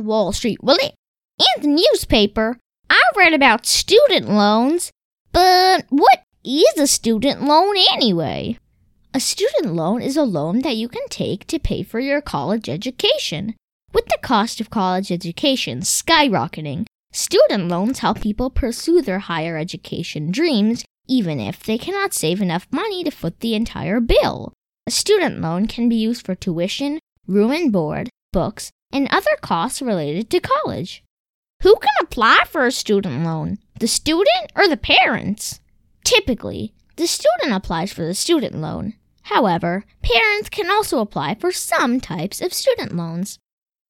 Wall Street, Willie, In the newspaper, I read about student loans. But what is a student loan anyway? A student loan is a loan that you can take to pay for your college education. With the cost of college education skyrocketing, student loans help people pursue their higher education dreams even if they cannot save enough money to foot the entire bill. A student loan can be used for tuition, room and board, books, and other costs related to college. Who can apply for a student loan? The student or the parents? Typically, the student applies for the student loan. However, parents can also apply for some types of student loans.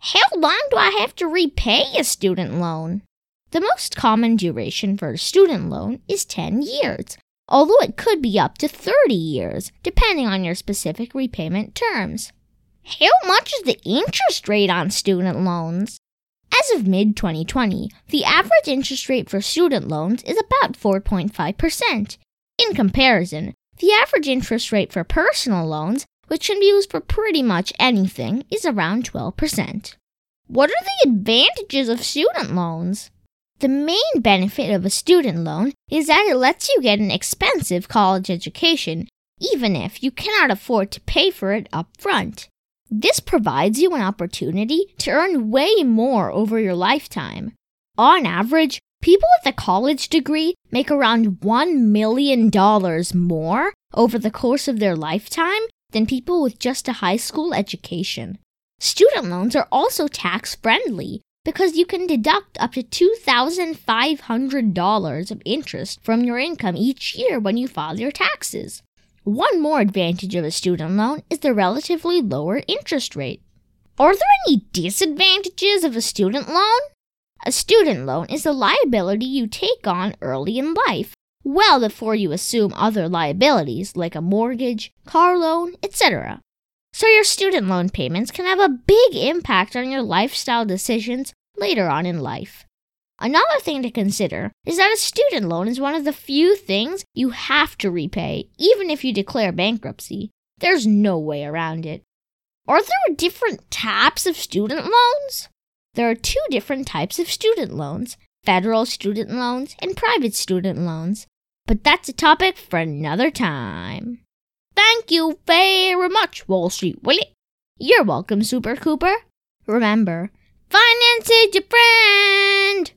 How long do I have to repay a student loan? The most common duration for a student loan is 10 years, although it could be up to 30 years, depending on your specific repayment terms. How much is the interest rate on student loans? As of mid 2020, the average interest rate for student loans is about 4.5%. In comparison, the average interest rate for personal loans, which can be used for pretty much anything, is around 12%. What are the advantages of student loans? The main benefit of a student loan is that it lets you get an expensive college education, even if you cannot afford to pay for it up front. This provides you an opportunity to earn way more over your lifetime. On average, people with a college degree make around $1 million more over the course of their lifetime than people with just a high school education. Student loans are also tax friendly because you can deduct up to $2,500 of interest from your income each year when you file your taxes. One more advantage of a student loan is the relatively lower interest rate. Are there any disadvantages of a student loan? A student loan is a liability you take on early in life, well before you assume other liabilities like a mortgage, car loan, etc. So your student loan payments can have a big impact on your lifestyle decisions later on in life. Another thing to consider is that a student loan is one of the few things you have to repay, even if you declare bankruptcy. There's no way around it. Are there different types of student loans? There are two different types of student loans federal student loans and private student loans. But that's a topic for another time. Thank you very much, Wall Street Willie. You're welcome, Super Cooper. Remember, finance is your friend.